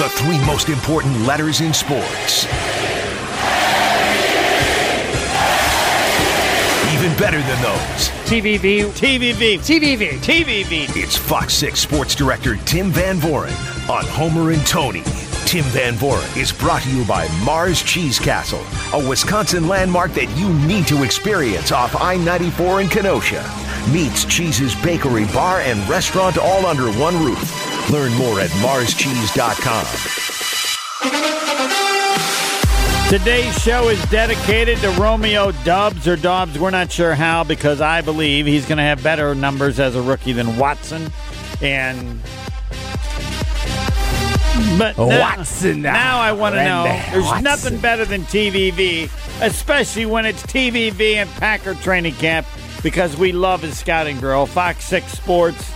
The three most important letters in sports. Even better than those. TVV. TVV. TVV. TVV. It's Fox 6 Sports Director Tim Van Vooren on Homer and Tony. Tim Van Vooren is brought to you by Mars Cheese Castle, a Wisconsin landmark that you need to experience off I 94 in Kenosha. Meets Cheese's Bakery, Bar, and Restaurant all under one roof. Learn more at marscheese.com. Today's show is dedicated to Romeo Dubs or Dobbs. We're not sure how because I believe he's going to have better numbers as a rookie than Watson. And but oh, now, Watson. Uh, now I want to know. There's Watson. nothing better than TVV, especially when it's TVV and Packer training camp because we love his scouting girl, Fox Six Sports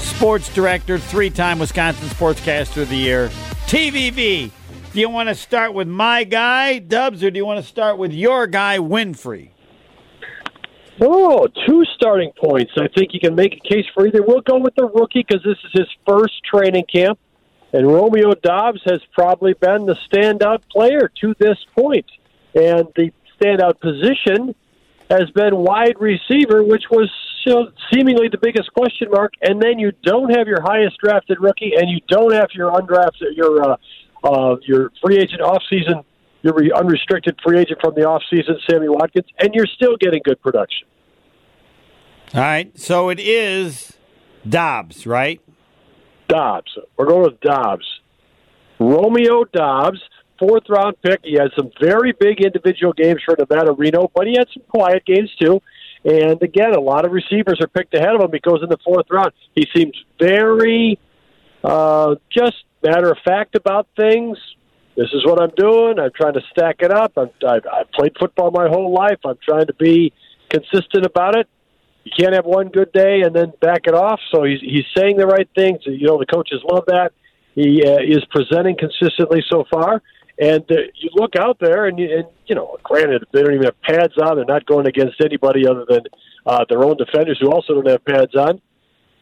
sports director, three-time Wisconsin Sportscaster of the Year, TVV. Do you want to start with my guy Doubs, or do you want to start with your guy Winfree? Oh, two starting points. I think you can make a case for either. We'll go with the rookie because this is his first training camp, and Romeo Doubs has probably been the standout player to this point. And the standout position has been wide receiver, which was seemingly the biggest question mark. And then you don't have your highest drafted rookie, and you don't have your undrafted your uh, uh, your free agent offseason, your re- unrestricted free agent from the offseason, Sammy Watkins, and you're still getting good production. All right, so it is Doubs, right? Doubs. We're going with Doubs. Romeo Doubs, fourth round pick. He had some very big individual games for Nevada Reno, but he had some quiet games too. And again, a lot of receivers are picked ahead of him. He goes in the fourth round. He seems very uh, just matter of fact about things. This is what I'm doing. I'm trying to stack it up. I've, I've played football my whole life. I'm trying to be consistent about it. You can't have one good day and then back it off. So he's he's saying the right things. You know the coaches love that. He uh, is presenting consistently so far. And uh, you look out there, and, you, and you know, granted, they don't even have pads on. They're not going against anybody other than uh, their own defenders, who also don't have pads on.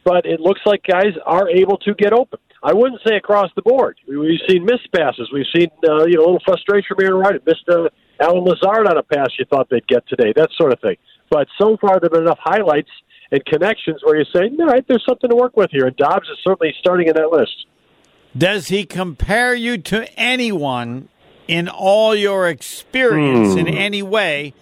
But it looks like guys are able to get open. I wouldn't say across the board. We- We've seen missed passes. We've seen uh, you know a little frustration from Aaron Rodgers. Missed uh, Allen Lazard on a pass you thought they'd get today. That sort of thing. But so far, there've been enough highlights and connections where you say, "All right, there's something to work with here." And Doubs is certainly starting in that list. Does he compare you to anyone in all your experience in any way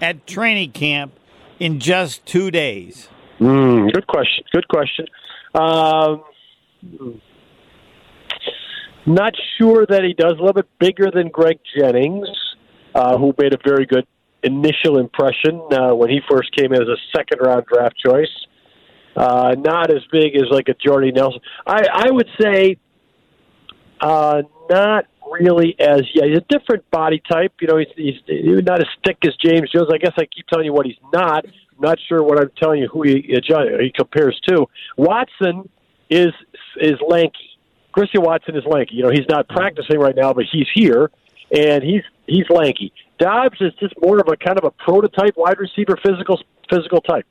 at training camp in just two days? Mm, good question. Good question. Um, not sure that he does. A little bit bigger than Greg Jennings, uh, who made a very good initial impression uh, when he first came in as a second round draft choice. Uh, not as big as like a Jordy Nelson. I, I would say uh, not really as yeah. He's a different body type. You know, he's, he's, he's not as thick as James Jones. I guess I keep telling you what he's not. I'm not sure what I'm telling you who he uh, he compares to. Watson is is lanky. Christian Watson is lanky. You know, he's not practicing right now, but he's here and he's he's lanky. Doubs is just more of a kind of a prototype wide receiver, physical physical type.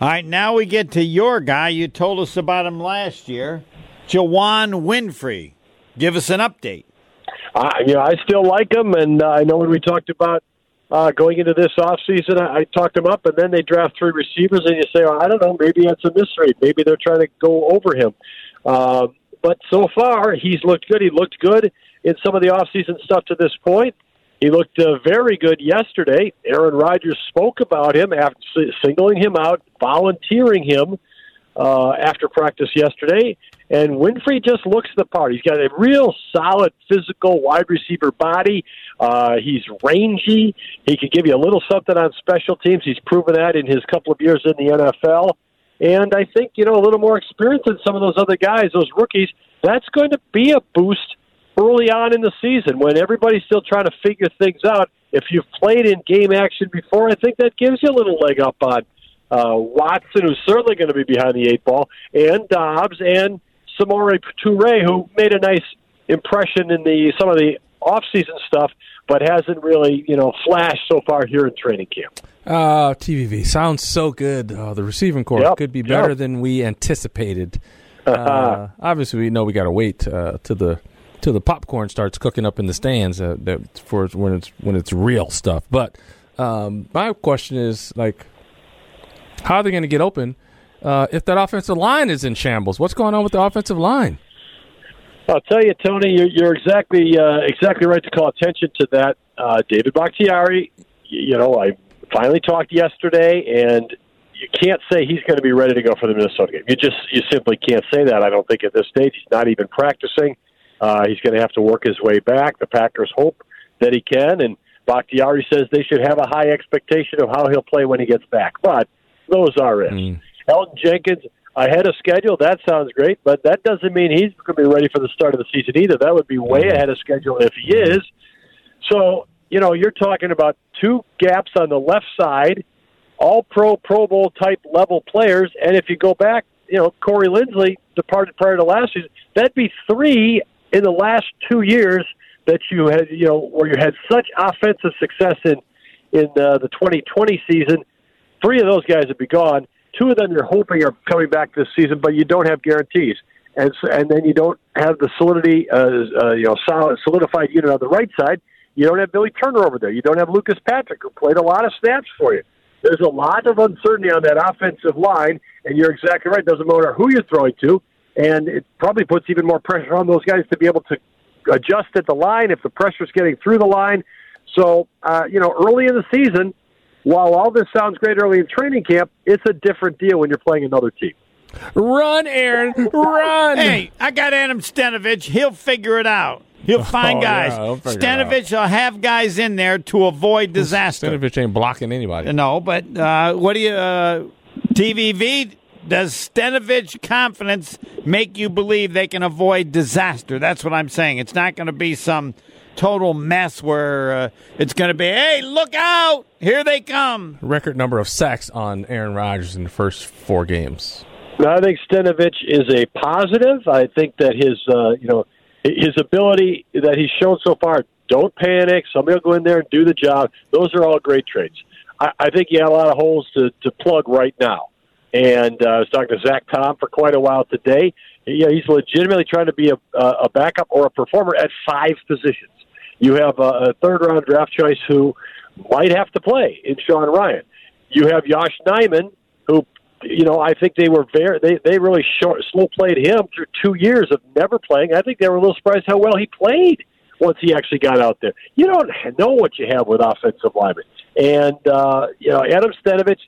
All right, now we get to your guy. You told us about him last year, Juwann Winfree. Give us an update. I, you know, I still like him, and uh, I know when we talked about uh, going into this offseason, I, I talked him up, and then they draft three receivers, and you say, oh, I don't know, maybe that's a misread. Maybe they're trying to go over him. Uh, but so far, he's looked good. He looked good in some of the offseason stuff to this point. He looked uh, very good yesterday. Aaron Rodgers spoke about him after singling him out, volunteering him uh, after practice yesterday. And Winfree just looks the part. He's got a real solid physical wide receiver body. Uh, he's rangy. He can give you a little something on special teams. He's proven that in his couple of years in the NFL. And I think, you know, a little more experience than some of those other guys, those rookies, that's going to be a boost early on in the season when everybody's still trying to figure things out. If you've played in game action before, I think that gives you a little leg up on uh, Watson, who's certainly going to be behind the eight ball, and Doubs and Samori Toure, who made a nice impression in the some of the off-season stuff, but hasn't really, you know, flashed so far here in training camp. Uh, TVV sounds so good. Uh, the receiving corps Yep, could be better yep. than we anticipated. uh, obviously, we know we got to wait uh, to the till the popcorn starts cooking up in the stands uh, that for when it's when it's real stuff. But um, my question is like, how are they going to get open uh, if that offensive line is in shambles? What's going on with the offensive line? I'll tell you, Tony, you're, you're exactly uh, exactly right to call attention to that. Uh, David Bakhtiari, you know, I finally talked yesterday, and you can't say he's going to be ready to go for the Minnesota game. You just you simply can't say that. I don't think at this stage he's not even practicing. Uh, he's going to have to work his way back. The Packers hope that he can, and Bakhtiari says they should have a high expectation of how he'll play when he gets back. But those are ifs. Mm. Elgton Jenkins ahead of schedule. That sounds great, but that doesn't mean he's going to be ready for the start of the season either. That would be way ahead of schedule if he is. So you know, you're talking about two gaps on the left side, all pro, Pro Bowl type level players. And if you go back, you know, Corey Linsley departed prior to last season, that'd be three in the last two years that you had, you know, where you had such offensive success in in uh, the 2020 season. Three of those guys would be gone. Two of them you're hoping are coming back this season, but you don't have guarantees, and and then you don't have the solidity, uh, uh, you know, solid, solidified unit on the right side. You don't have Billy Turner over there. You don't have Lucas Patrick, who played a lot of snaps for you. There's a lot of uncertainty on that offensive line, and you're exactly right. It doesn't matter who you're throwing to, and it probably puts even more pressure on those guys to be able to adjust at the line if the pressure's getting through the line. So, uh, you know, early in the season, while all this sounds great early in training camp, it's a different deal when you're playing another team. Run, Aaron, run! Hey, I got Adam Stenavich. He'll figure it out. He'll find oh, guys. Yeah, Stenavich will have guys in there to avoid disaster. Stenavich ain't blocking anybody. No, but uh, what do you, uh, TVV? Does Stenavich confidence make you believe they can avoid disaster? That's what I'm saying. It's not going to be some total mess where uh, it's going to be, hey, look out, here they come. Record number of sacks on Aaron Rodgers in the first four games. I think Stenavich is a positive. I think that his, uh, you know, his ability that he's shown so far. Don't panic. Somebody will go in there and do the job. Those are all great traits. I, I think he had a lot of holes to, to plug right now. And uh, I was talking to Zach Tom for quite a while today. Yeah, he's legitimately trying to be a, a backup or a performer at five positions. You have a, a third round draft choice who might have to play in Sean Rhyan. You have Yosh Nijman, who you know, I think they were very they they really short slow played him through two years of never playing. I think they were a little surprised how well he played once he actually got out there. You don't know what you have with offensive linemen, and uh, you know Adam Stenavich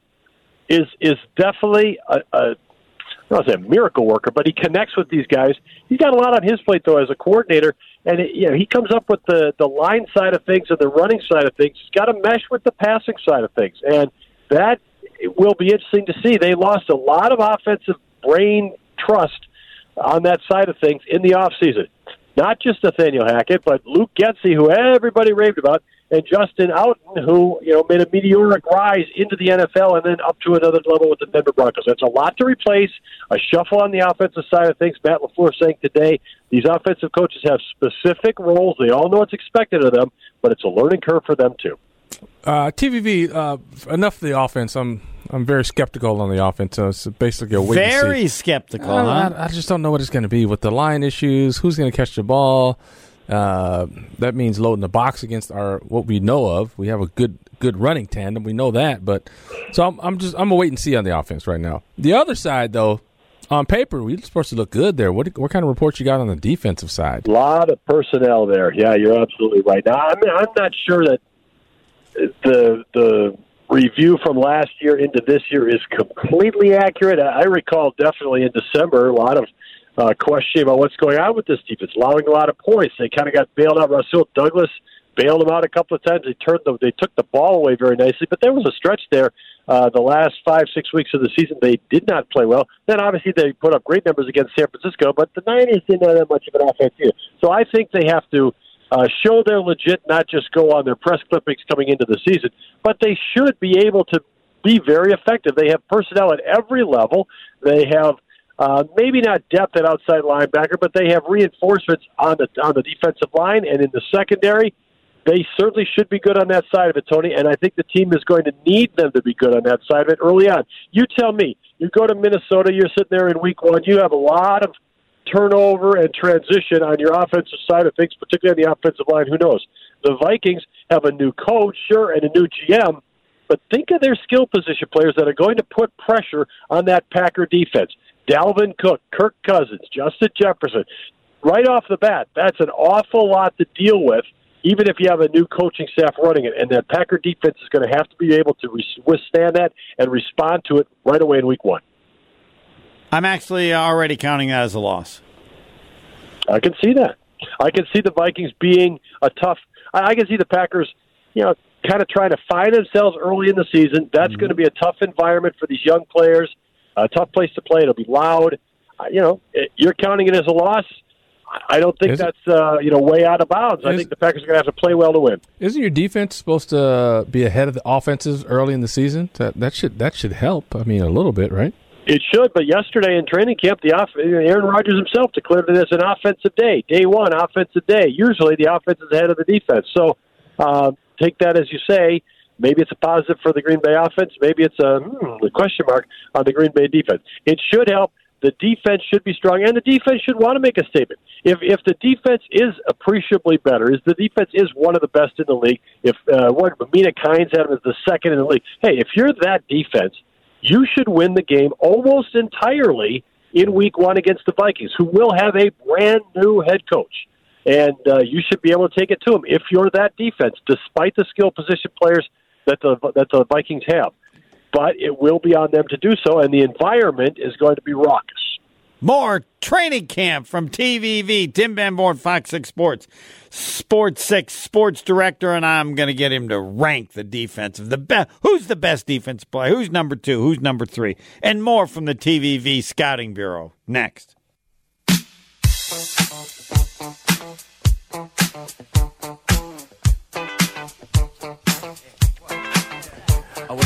is is definitely a, a Say a miracle worker, but he connects with these guys. He's got a lot on his plate though as a coordinator, and it, you know he comes up with the the line side of things and the running side of things. He's got to mesh with the passing side of things, and that will be interesting to see. They lost a lot of offensive brain trust on that side of things in the off season. Not just Nathaniel Hackett, but Luke Getsy, who everybody raved about, and Justin Outten, who you know made a meteoric rise into the NFL and then up to another level with the Denver Broncos. That's a lot to replace. A shuffle on the offensive side of things. Matt LaFleur saying today these offensive coaches have specific roles. They all know what's expected of them, but it's a learning curve for them too. Uh, TVV, uh, enough of the offense. I'm I'm very skeptical on the offense. So it's basically a wait Very skeptical. I, huh? I, I, just don't know what it's going to be with the line issues. Who's going to catch the ball? Uh, that means loading the box against our what we know of. We have a good good running tandem. We know that, but so I'm, I'm just I'm gonna wait and see on the offense right now. The other side, though, on paper, we're supposed to look good there. What what kind of reports you got on the defensive side? A lot of personnel there. Yeah, you're absolutely right. Now, I mean, I'm not sure that the the review from last year into this year is completely accurate. I recall definitely in December a lot of uh, questioning about what's going on with this defense, allowing a lot of points. They kind of got bailed out. Rasul Douglas bailed them out a couple of times. They turned the, they took the ball away very nicely, but there was a stretch there. Uh, the last five six weeks of the season, they did not play well. Then obviously they put up great numbers against San Francisco, but the Niners didn't have that much of an offense either. So I think they have to uh, show they're legit, not just go on their press clippings coming into the season, but they should be able to be very effective. They have personnel at every level. They have uh, maybe not depth at outside linebacker, but they have reinforcements on the on the defensive line and in the secondary. they certainly should be good on that side of it, Tony. And I think the team is going to need them to be good on that side of it early on. You tell me, you go to Minnesota, you're sitting there in week one, you have a lot of turnover and transition on your offensive side of things, particularly on the offensive line. Who knows? The Vikings have a new coach, sure, and a new GM, but think of their skill position players that are going to put pressure on that Packer defense. Dalvin Cook, Kirk Cousins, Justin Jefferson. Right off the bat, that's an awful lot to deal with even if you have a new coaching staff running it, and that Packer defense is going to have to be able to withstand that and respond to it right away in week one. I'm actually already counting that as a loss. I can see that. I can see the Vikings being a tough. I can see the Packers, you know, kind of trying to find themselves early in the season. That's mm-hmm. going to be a tough environment for these young players. A tough place to play. It'll be loud. Uh, you know, you're counting it as a loss. I don't think is that's uh, you know way out of bounds. Is, I think the Packers are going to have to play well to win. Isn't your defense supposed to be ahead of the offenses early in the season? That that should that should help. I mean, a little bit, right? It should, but yesterday in training camp, the off- Aaron Rodgers himself declared it as an offensive day, day one offensive day. Usually, the offense is ahead of the defense. So uh, take that as you say. Maybe it's a positive for the Green Bay offense. Maybe it's a, hmm, question mark on the Green Bay defense. It should help the defense should be strong, and the defense should want to make a statement. If if the defense is appreciably better, is the defense is one of the best in the league. If uh, what Mina Kimes had him as the second in the league. Hey, if you're that defense, you should win the game almost entirely in Week One against the Vikings, who will have a brand new head coach, and uh, you should be able to take it to them if you're that defense, despite the skill position players that the that the Vikings have but it will be on them to do so, and the environment is going to be raucous. More training camp from TVV. Tim Van Vooren, Fox 6 Sports, Sports 6 sports director, and I'm going to get him to rank the defense of the best. Who's the best defense player? Who's number two? Who's number three? And more from the TVV Scouting Bureau. Next.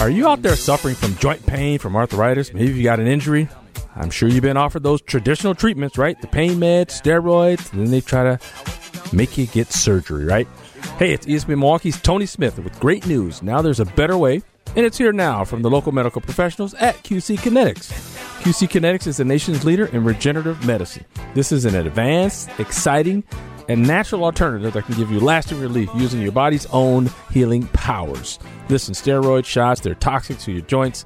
Are you out there suffering from joint pain, from arthritis? Maybe you got an injury. I'm sure you've been offered those traditional treatments, right? The pain meds, steroids, and then they try to make you get surgery, right? Hey, it's ESPN Milwaukee's Tony Smith with great news. Now there's a better way, and it's here now from the local medical professionals at QC Kinetics. QC Kinetics is the nation's leader in regenerative medicine. This is an advanced, exciting, and natural alternative that can give you lasting relief using your body's own healing powers. Listen, steroid shots, they're toxic to your joints.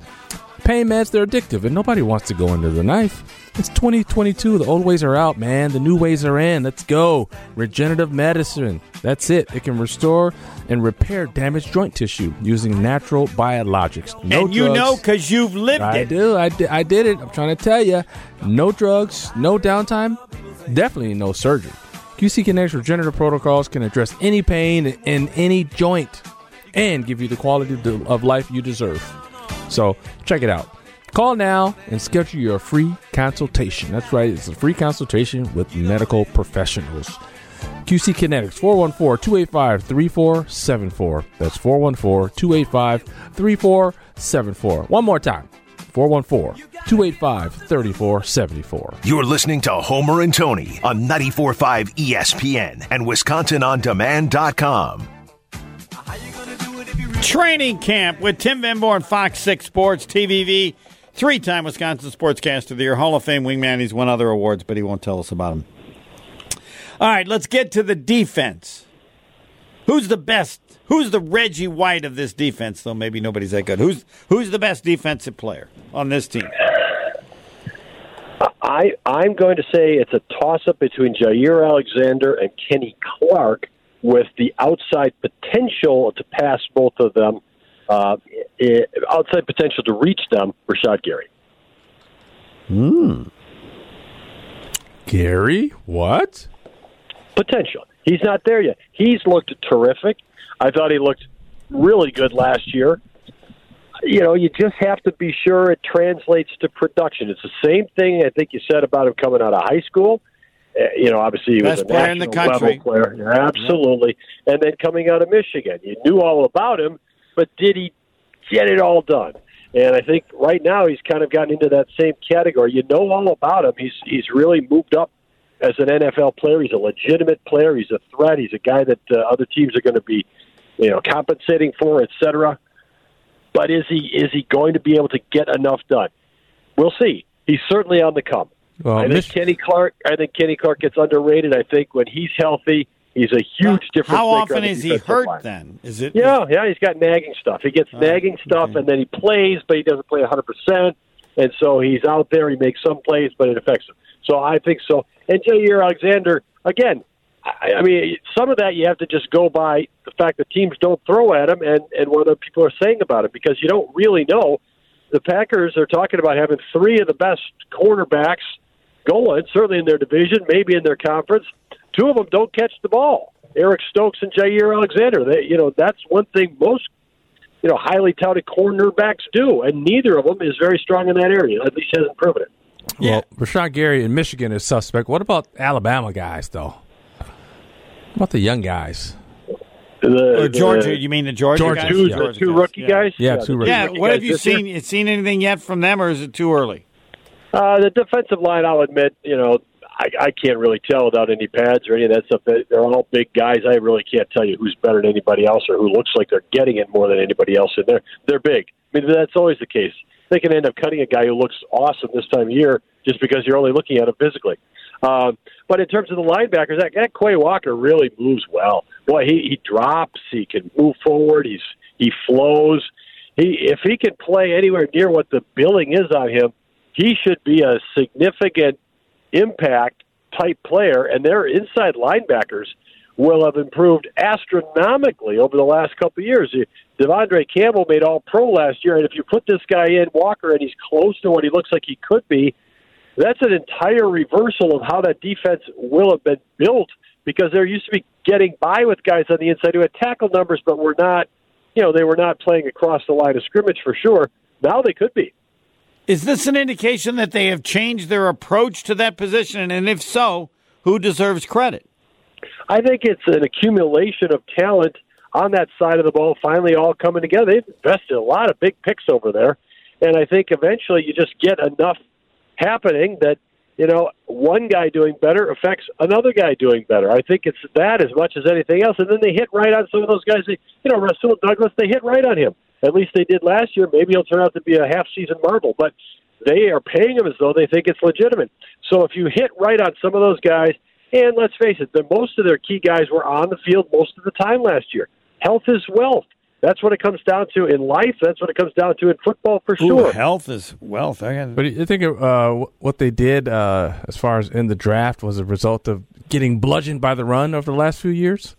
Pain meds, they're addictive, and nobody wants to go under the knife. It's 2022. The old ways are out, man. The new ways are in. Let's go. Regenerative medicine. That's it. It can restore and repair damaged joint tissue using natural biologics. No and you drugs. know because you've lived it. I it. do. I, di- I did it. I'm trying to tell you. No drugs, no downtime, definitely no surgery. QC Kinetics regenerative protocols can address any pain in any joint and give you the quality of life you deserve. So check it out. Call now and schedule your free consultation. That's right, it's a free consultation with medical professionals. QC Kinetics 414 285 3474. That's 414 285 3474. One more time 414 285 3474. You're listening to Homer and Tony on 94.5 ESPN and WisconsinOnDemand.com. Training camp with Tim Van Vooren, Fox 6 Sports, TVV, three time Wisconsin Sportscaster of the Year, Hall of Fame wingman. He's won other awards, but he won't tell us about them. All right, let's get to the defense. Who's the best? Who's the Reggie White of this defense? Though maybe nobody's that good. Who's who's the best defensive player on this team? I I'm going to say it's a toss up between Jaire Alexander and Kenny Clark, with the outside potential to pass both of them, uh, outside potential to reach them. Rashan Gary. Hmm. Gary, what? Potential. He's not there yet. He's looked terrific. I thought he looked really good last year. You know, you just have to be sure it translates to production. It's the same thing I think you said about him coming out of high school. Uh, you know, obviously he Best was a national in the country. level player. Yeah, absolutely. And then coming out of Michigan, you knew all about him, but did he get it all done? And I think right now he's kind of gotten into that same category. You know all about him. He's he's really moved up as an NFL player. He's a legitimate player. He's a threat. He's a guy that uh, other teams are going to be, you know, compensating for, etc. But is he is he going to be able to get enough done? We'll see. He's certainly on the come. Well, I think Mich- Kenny Clark. I think Kenny Clark gets underrated. I think when he's healthy, he's a huge difference. How often is he hurt line. then? Is it? Yeah, yeah, he's got nagging stuff. He gets nagging stuff, okay. and then he plays, but he doesn't play 100%. And so he's out there. He makes some plays, but it affects him. So I think so. And Jaire Alexander, again, I, I mean, some of that you have to just go by the fact that teams don't throw at him and, and what other people are saying about it because you don't really know. The Packers are talking about having three of the best cornerbacks going, certainly in their division, maybe in their conference. Two of them don't catch the ball. Eric Stokes and Jaire Alexander. They, you know, that's one thing most, you know, highly touted cornerbacks do, and neither of them is very strong in that area. At least hasn't proven it. Well, Rashan Gary in Michigan is suspect. What about Alabama guys, though? What about the young guys? The, Or Georgia? the- You mean the Georgia, Georgia, guys? two, yeah. Georgia two guys, rookie yeah. guys. Yeah, two the rookie Yeah. What have you this year. seen? Seen anything yet from them, or is it too early? Uh, the defensive line, I'll admit, you know, I, I can't really tell without any pads or any of that stuff. They- They're all big guys. I really can't tell you who's better than anybody else or who looks like they're getting it more than anybody else. in they're they're big. I mean, that's always the case. They can end up cutting a guy who looks awesome this time of year just because you're only looking at him physically. Um, but in terms of the linebackers, that, that Quay Walker really moves well. Boy, he, he drops. He can move forward. He's he flows. He if he can play anywhere near what the billing is on him, he should be a significant impact type player. And their inside linebackers will have improved astronomically over the last couple of years. De'Vondre Campbell made All Pro last year, and if you put this guy in Walker and he's close to what he looks like he could be, that's an entire reversal of how that defense will have been built because they're used to be getting by with guys on the inside who had tackle numbers but were not, you know, they were not playing across the line of scrimmage for sure. Now they could be. Is this an indication that they have changed their approach to that position? And if so, who deserves credit? I think it's an accumulation of talent on that side of the ball finally all coming together. They've invested a lot of big picks over there, and I think eventually you just get enough happening that you know one guy doing better affects another guy doing better. I think it's that as much as anything else, and then they hit right on some of those guys. They, you know, Rasul Douglas, they hit right on him. At least they did last year. Maybe he'll turn out to be a half season marble, but they are paying him as though they think it's legitimate. So if you hit right on some of those guys, and let's face it, the, most of their key guys were on the field most of the time last year. Health is wealth. That's what it comes down to in life. That's what it comes down to in football for Ooh, sure. health is wealth. I got But you think uh, what they did uh, as far as in the draft was a result of getting bludgeoned by the run over the last few years?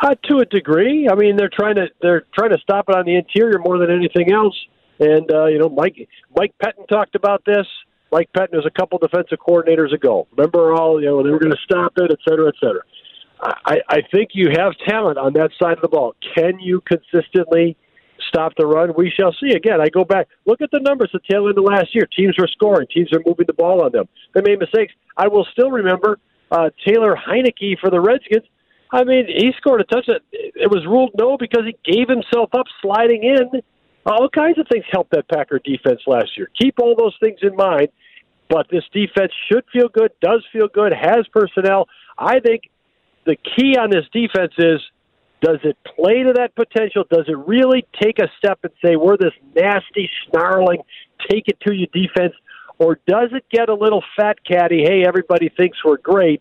Uh, to a degree, I mean they're trying to they're trying to stop it on the interior more than anything else. And uh, you know, Mike Mike Pettine talked about this. Mike Pettine was a couple defensive coordinators ago. Remember all you know they were going to stop it, et cetera, et cetera. I, I think you have talent on that side of the ball. Can you consistently stop the run? We shall see. Again, I go back. Look at the numbers at the tail end of last year. Teams were scoring. Teams are moving the ball on them. They made mistakes. I will still remember uh, Taylor Heinicke for the Redskins. I mean, he scored a touchdown. It was ruled no because he gave himself up sliding in. All kinds of things helped that Packer defense last year. Keep all those things in mind. But this defense should feel good, does feel good, has personnel. I think the key on this defense is does it play to that potential? Does it really take a step and say, we're this nasty, snarling, take it to you defense? Or does it get a little fat catty, hey, everybody thinks we're great,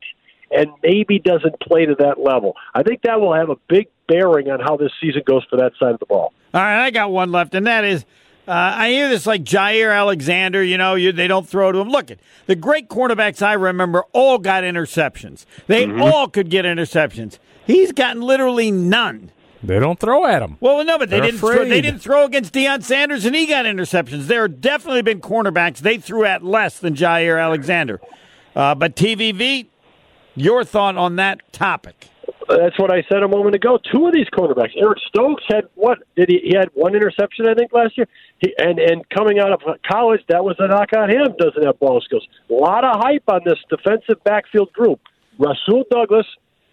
and maybe doesn't play to that level? I think that will have a big bearing on how this season goes for that side of the ball. All right, I got one left, and that is uh, I hear this like Jaire Alexander, you know, you, they don't throw to him. Look, it the great cornerbacks I remember all got interceptions. They all could get interceptions. He's gotten literally none. They don't throw at him. Well, no, but they They're didn't. Throw, they didn't throw against Deion Sanders, and he got interceptions. There have definitely been cornerbacks they threw at less than Jaire Alexander. Uh, but TVV, your thought on that topic? That's what I said a moment ago. Two of these cornerbacks, Eric Stokes had what? Did he? He had one interception, I think, last year. He, and and coming out of college, that was a knock on him. Doesn't have ball skills. A lot of hype on this defensive backfield group. Rasul Douglas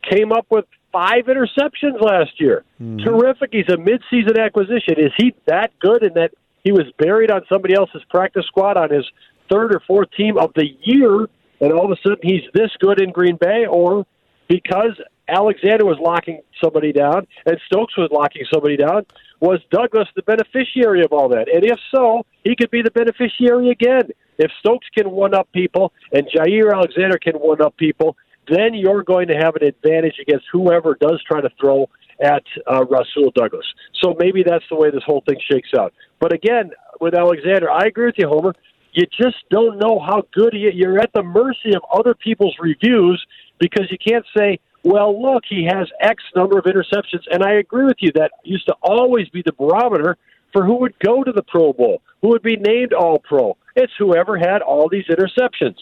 came up with five interceptions last year. Mm-hmm. Terrific. He's a midseason acquisition. Is he that good? In that he was buried on somebody else's practice squad on his third or fourth team of the year and all of a sudden he's this good in Green Bay, or because Alexander was locking somebody down and Stokes was locking somebody down, was Douglas the beneficiary of all that? And if so, he could be the beneficiary again. If Stokes can one up people and Jaire Alexander can one up people, then you're going to have an advantage against whoever does try to throw at uh, Rasul Douglas. So maybe that's the way this whole thing shakes out. But again, with Alexander, I agree with you, Homer. You just don't know how good he is. You're at the mercy of other people's reviews because you can't say, well, look, he has X number of interceptions. And I agree with you. That used to always be the barometer for who would go to the Pro Bowl, who would be named All Pro. It's whoever had all these interceptions.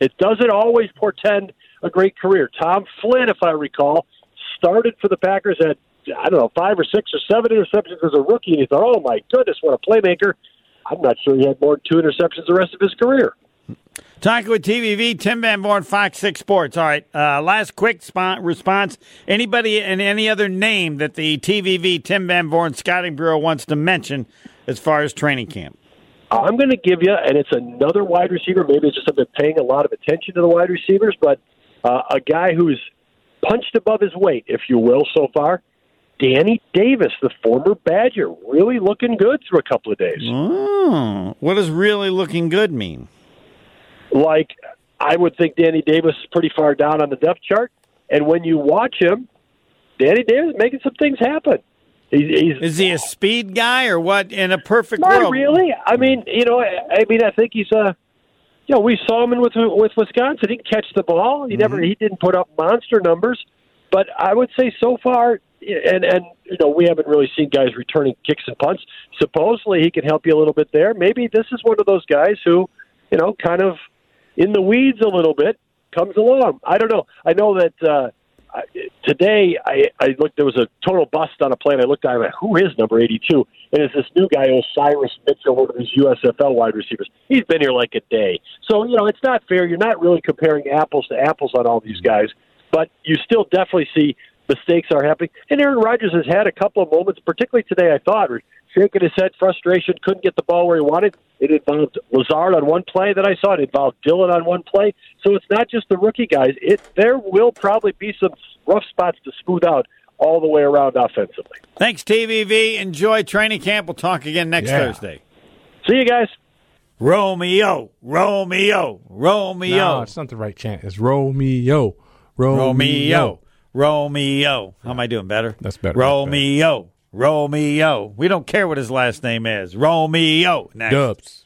It doesn't always portend a great career. Tom Flynn, if I recall, started for the Packers at I don't know five or six or seven interceptions as a rookie, and he thought, "Oh my goodness, what a playmaker!" I'm not sure he had more than two interceptions the rest of his career. Talking with TVV, Tim Van Vooren, Fox 6 Sports. All right, uh, last quick spot, response. Anybody and any other name that the TVV, Tim Van Vooren Scouting Bureau wants to mention as far as training camp? I'm going to give you, and it's another wide receiver. Maybe it's just I've been paying a lot of attention to the wide receivers, but uh, a guy who's punched above his weight, if you will, so far. Danny Davis, the former Badger, really looking good through a couple of days. Oh, what does really looking good mean? Like, I would think Danny Davis is pretty far down on the depth chart, and when you watch him, Danny Davis is making some things happen. He's, he's Is he a speed guy or what? In a perfect not world, really. I mean, you know, I, I mean, I think he's a. You know, we saw him in with with Wisconsin. He can catch the ball. He never mm-hmm. he didn't put up monster numbers, but I would say so far, and and you know, we haven't really seen guys returning kicks and punts. Supposedly, he can help you a little bit there. Maybe this is one of those guys who, you know, kind of in the weeds a little bit comes along. I don't know. I know that uh, today I, I looked. There was a total bust on a plane. I looked. I went, "Who is number eighty-two? And it's this new guy, Osiris Mitchell, one of these USFL wide receivers. He's been here like a day. So you know, it's not fair. You're not really comparing apples to apples on all these guys, but you still definitely see mistakes are happening. And Aaron Rodgers has had a couple of moments, particularly today. I thought shaking his head, frustration, couldn't get the ball where he wanted. It involved Lazard on one play that I saw. It involved Dillon on one play. So it's not just the rookie guys. It there will probably be some rough spots to smooth out all the way around offensively. Thanks, TVV. Enjoy training camp. We'll talk again next Yeah. Thursday. See you guys. Romeo, Romeo, Romeo, No, it's not the right chant. It's Romeo. Romeo. Romeo, Romeo. How am I doing? Better? That's better. Romeo, Romeo. We don't care what his last name is. Romeo. Next. Doubs.